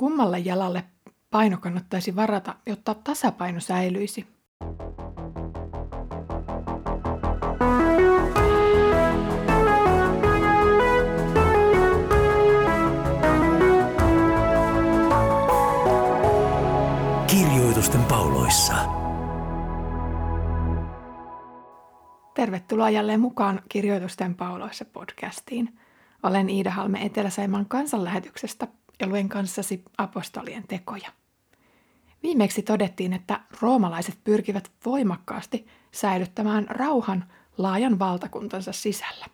Kummalle jalalle paino kannattaisi varata, jotta tasapaino säilyisi? Kirjoitusten pauloissa. Tervetuloa jälleen mukaan Kirjoitusten pauloissa podcastiin. Olen Iida Halme Etelä-Saimaan kansanlähetyksestä ja luen kanssasi apostolien tekoja. Viimeksi todettiin, että roomalaiset pyrkivät voimakkaasti säilyttämään rauhan laajan valtakuntansa sisällä.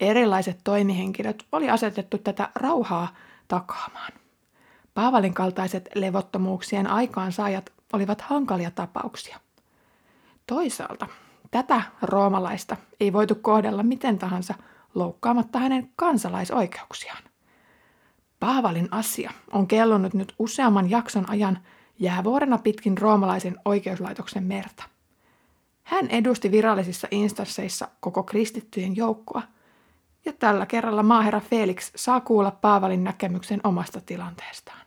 Erilaiset toimihenkilöt oli asetettu tätä rauhaa takaamaan. Paavalin kaltaiset levottomuuksien aikaansaajat olivat hankalia tapauksia. Toisaalta tätä roomalaista ei voitu kohdella miten tahansa loukkaamatta hänen kansalaisoikeuksiaan. Paavalin asia on kellonnut nyt useamman jakson ajan jäävuorena pitkin roomalaisen oikeuslaitoksen merta. Hän edusti virallisissa instansseissa koko kristittyjen joukkoa, ja tällä kerralla maaherra Felix saa kuulla Paavalin näkemyksen omasta tilanteestaan.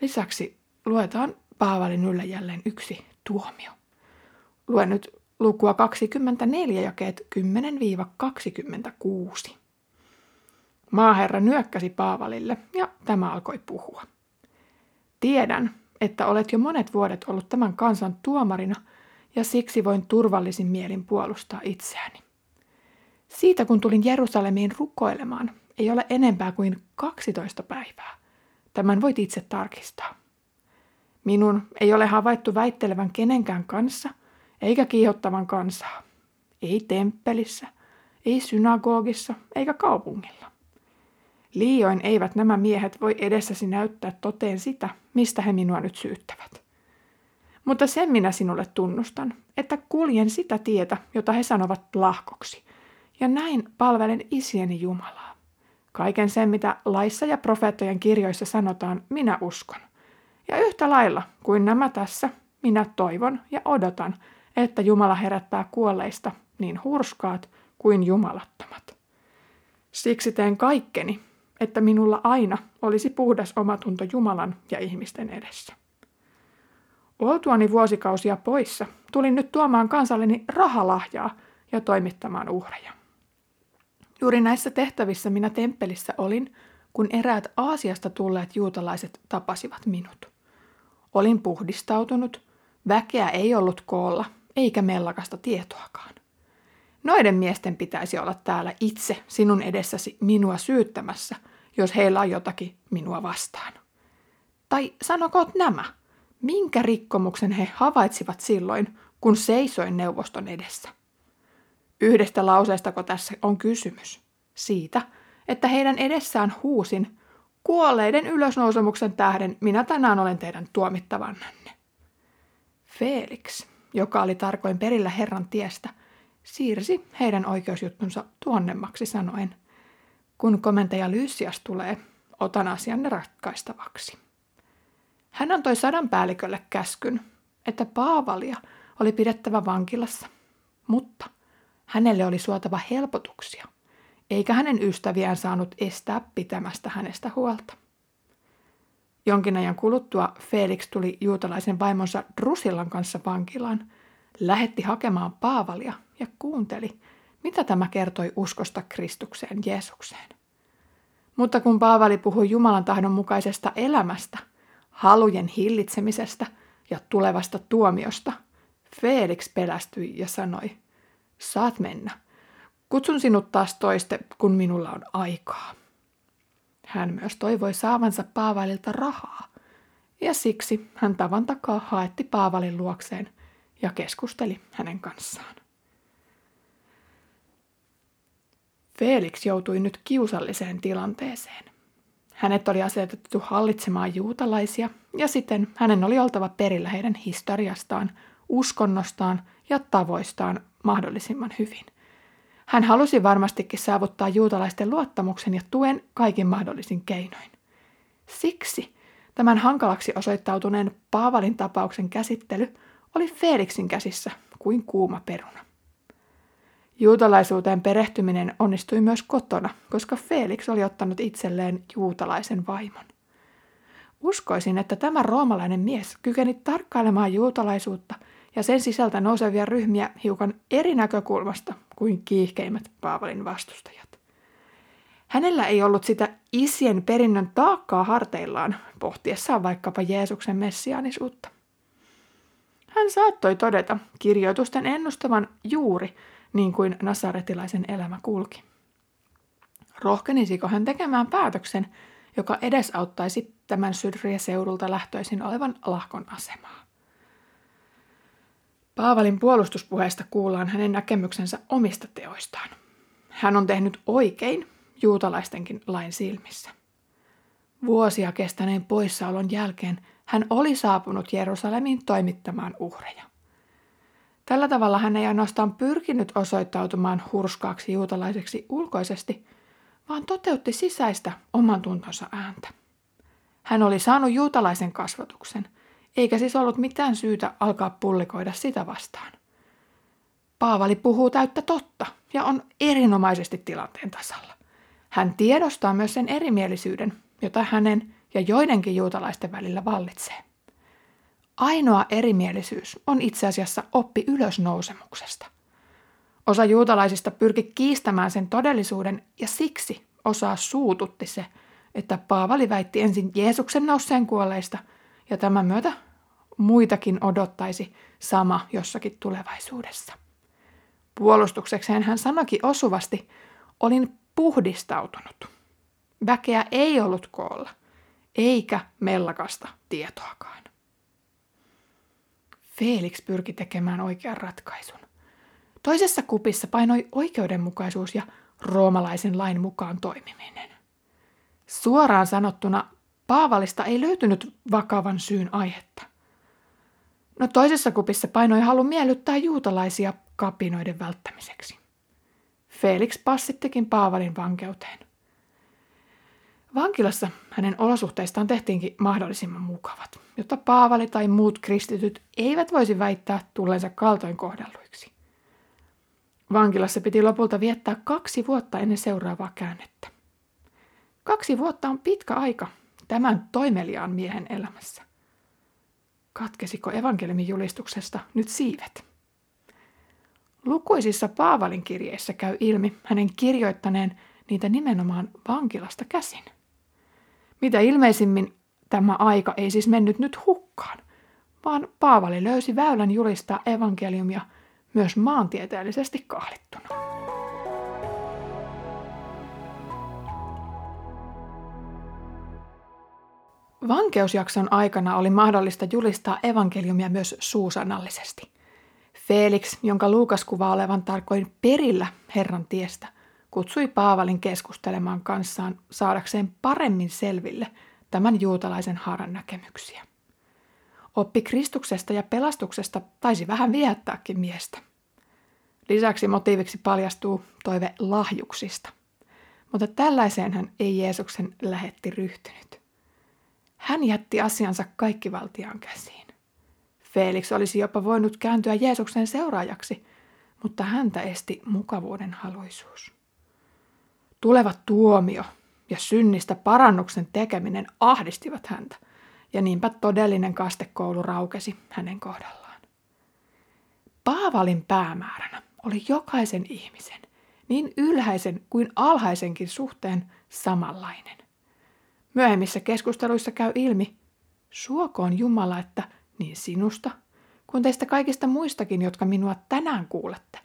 Lisäksi luetaan Paavalin yllä jälleen yksi tuomio. Luen nyt lukua 24 jakeet 10-26. Maaherra nyökkäsi Paavalille ja tämä alkoi puhua. Tiedän, että olet jo monet vuodet ollut tämän kansan tuomarina ja siksi voin turvallisin mielin puolustaa itseäni. Siitä kun tulin Jerusalemiin rukoilemaan, ei ole enempää kuin 12 päivää. Tämän voit itse tarkistaa. Minun ei ole havaittu väittelevän kenenkään kanssa, eikä kiihottavan kansaa. Ei temppelissä, ei synagogissa, eikä kaupungilla. Liioin eivät nämä miehet voi edessäsi näyttää toteen sitä, mistä he minua nyt syyttävät. Mutta sen minä sinulle tunnustan, että kuljen sitä tietä, jota he sanovat lahkoksi, ja näin palvelen isieni Jumalaa. Kaiken sen, mitä laissa ja profeettojen kirjoissa sanotaan, minä uskon. Ja yhtä lailla kuin nämä tässä, minä toivon ja odotan, että Jumala herättää kuolleista niin hurskaat kuin jumalattomat. Siksi teen kaikkeni, että minulla aina olisi puhdas omatunto Jumalan ja ihmisten edessä. Oltuani vuosikausia poissa, tulin nyt tuomaan kansalleni rahalahjaa ja toimittamaan uhreja. Juuri näissä tehtävissä minä temppelissä olin, kun eräät Aasiasta tulleet juutalaiset tapasivat minut. Olin puhdistautunut, väkeä ei ollut koolla, eikä mellakasta tietoakaan. Noiden miesten pitäisi olla täällä itse sinun edessäsi minua syyttämässä, jos heillä on jotakin minua vastaan. Tai sanokoot nämä, minkä rikkomuksen he havaitsivat silloin, kun seisoin neuvoston edessä? Yhdestä lauseestako tässä on kysymys? Siitä, että heidän edessään huusin, kuolleiden ylösnousemuksen tähden minä tänään olen teidän tuomittavannanne. Felix, joka oli tarkoin perillä Herran tiestä, siirsi heidän oikeusjuttunsa tuonnemmaksi sanoen, kun komentaja Lysias tulee, otan asianne ratkaistavaksi. Hän antoi sadan päällikölle käskyn, että Paavalia oli pidettävä vankilassa, mutta hänelle oli suotava helpotuksia, eikä hänen ystäviään saanut estää pitämästä hänestä huolta. Jonkin ajan kuluttua Felix tuli juutalaisen vaimonsa Drusillan kanssa vankilaan, lähetti hakemaan Paavalia ja kuunteli, mitä tämä kertoi uskosta Kristukseen Jeesukseen. Mutta kun Paavali puhui Jumalan tahdon mukaisesta elämästä, halujen hillitsemisestä ja tulevasta tuomiosta, Felix pelästyi ja sanoi, saat mennä. Kutsun sinut taas toiste, kun minulla on aikaa. Hän myös toivoi saavansa Paavalilta rahaa, ja siksi hän tavan takaa haetti Paavalin luokseen ja keskusteli hänen kanssaan. Felix joutui nyt kiusalliseen tilanteeseen. Hänet oli asetettu hallitsemaan juutalaisia ja sitten hänen oli oltava perillä heidän historiastaan, uskonnostaan ja tavoistaan mahdollisimman hyvin. Hän halusi varmastikin saavuttaa juutalaisten luottamuksen ja tuen kaikin mahdollisin keinoin. Siksi tämän hankalaksi osoittautuneen Paavalin tapauksen käsittely oli Felixin käsissä kuin kuuma peruna. Juutalaisuuteen perehtyminen onnistui myös kotona, koska Felix oli ottanut itselleen juutalaisen vaimon. Uskoisin, että tämä roomalainen mies kykeni tarkkailemaan juutalaisuutta ja sen sisältä nousevia ryhmiä hiukan eri näkökulmasta kuin kiihkeimmät Paavalin vastustajat. Hänellä ei ollut sitä isien perinnön taakkaa harteillaan pohtiessaan vaikkapa Jeesuksen messiaanisuutta. Hän saattoi todeta kirjoitusten ennustavan juuri niin kuin nasaretilaisen elämä kulki. Rohkenisiko hän tekemään päätöksen, joka edesauttaisi tämän sydriä-seudulta lähtöisin olevan lahkon asemaa? Paavalin puolustuspuheesta kuullaan hänen näkemyksensä omista teoistaan. Hän on tehnyt oikein juutalaistenkin lain silmissä. Vuosia kestäneen poissaolon jälkeen hän oli saapunut Jerusalemiin toimittamaan uhreja. Tällä tavalla hän ei ainoastaan pyrkinyt osoittautumaan hurskaaksi juutalaiseksi ulkoisesti, vaan toteutti sisäistä oman tuntonsa ääntä. Hän oli saanut juutalaisen kasvatuksen, eikä siis ollut mitään syytä alkaa pullikoida sitä vastaan. Paavali puhuu täyttä totta ja on erinomaisesti tilanteen tasalla. Hän tiedostaa myös sen erimielisyyden, jota hänen ja joidenkin juutalaisten välillä vallitsee. Ainoa erimielisyys on itse asiassa oppi ylösnousemuksesta. Osa juutalaisista pyrki kiistämään sen todellisuuden ja siksi osaa suututti se, että Paavali väitti ensin Jeesuksen nousseen kuolleista ja tämän myötä muitakin odottaisi sama jossakin tulevaisuudessa. Puolustuksekseen hän sanoki osuvasti, olin puhdistautunut. Väkeä ei ollut koolla, eikä mellakasta tietoakaan. Felix pyrki tekemään oikean ratkaisun. Toisessa kupissa painoi oikeudenmukaisuus ja roomalaisen lain mukaan toimiminen. Suoraan sanottuna Paavalista ei löytynyt vakavan syyn aihetta. No toisessa kupissa painoi halu miellyttää juutalaisia kapinoiden välttämiseksi. Felix passittikin Paavalin vankeuteen. Vankilassa hänen olosuhteistaan tehtiinkin mahdollisimman mukavat, jotta Paavali tai muut kristityt eivät voisi väittää tulleensa kaltoin kohdelluiksi. Vankilassa piti lopulta viettää kaksi vuotta ennen seuraavaa käännettä. Kaksi vuotta on pitkä aika tämän toimeliaan miehen elämässä. Katkesiko evankeliumin julistuksesta nyt siivet? Lukuisissa Paavalin kirjeissä käy ilmi hänen kirjoittaneen niitä nimenomaan vankilasta käsin. Mitä ilmeisimmin tämä aika ei siis mennyt nyt hukkaan, vaan Paavali löysi väylän julistaa evankeliumia myös maantieteellisesti kahlittuna. Vankeusjakson aikana oli mahdollista julistaa evankeliumia myös suusanallisesti. Felix, jonka Luukas kuvaa olevan tarkoin perillä Herran tiestä, kutsui Paavalin keskustelemaan kanssaan saadakseen paremmin selville tämän juutalaisen haaran näkemyksiä. Oppi Kristuksesta ja pelastuksesta taisi vähän viehättääkin miestä. Lisäksi motiiviksi paljastuu toive lahjuksista, mutta tällaiseen hän ei Jeesuksen lähetti ryhtynyt. Hän jätti asiansa kaikkivaltiaan käsiin. Felix olisi jopa voinut kääntyä Jeesuksen seuraajaksi, mutta häntä esti mukavuuden haluisuus. Tuleva tuomio ja synnistä parannuksen tekeminen ahdistivat häntä, ja niinpä todellinen kastekoulu raukesi hänen kohdallaan. Paavalin päämääränä oli jokaisen ihmisen, niin ylhäisen kuin alhaisenkin suhteen samanlainen. Myöhemmissä keskusteluissa käy ilmi, suokoon Jumala, että niin sinusta kuin teistä kaikista muistakin, jotka minua tänään kuulette,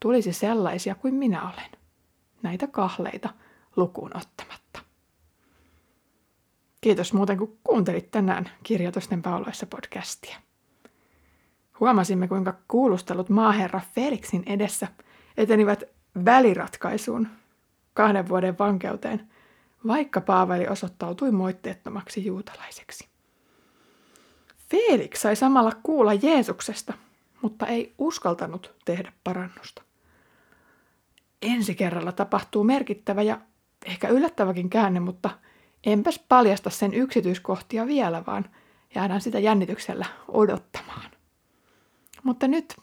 tulisi sellaisia kuin minä olen. Näitä kahleita lukuun ottamatta. Kiitos muuten, kun kuuntelit tänään Kirjoitusten pauloissa podcastia. Huomasimme, kuinka kuulustelut maaherra Felixin edessä etenivät väliratkaisuun kahden vuoden vankeuteen, vaikka Paavali osoittautui moitteettomaksi juutalaiseksi. Felix sai samalla kuulla Jeesuksesta, mutta ei uskaltanut tehdä parannusta. Ensi kerralla tapahtuu merkittävä ja ehkä yllättäväkin käänne, mutta enpäs paljasta sen yksityiskohtia vielä, vaan jäädään sitä jännityksellä odottamaan. Mutta nyt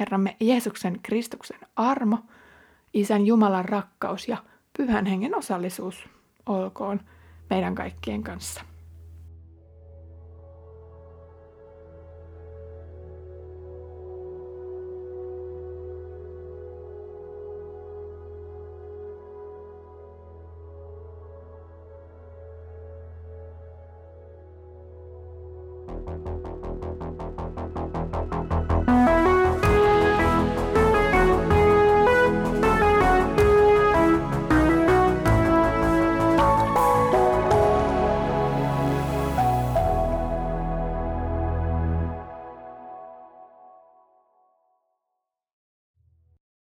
Herramme Jeesuksen Kristuksen armo, Isän Jumalan rakkaus ja Pyhän Hengen osallisuus olkoon meidän kaikkien kanssa.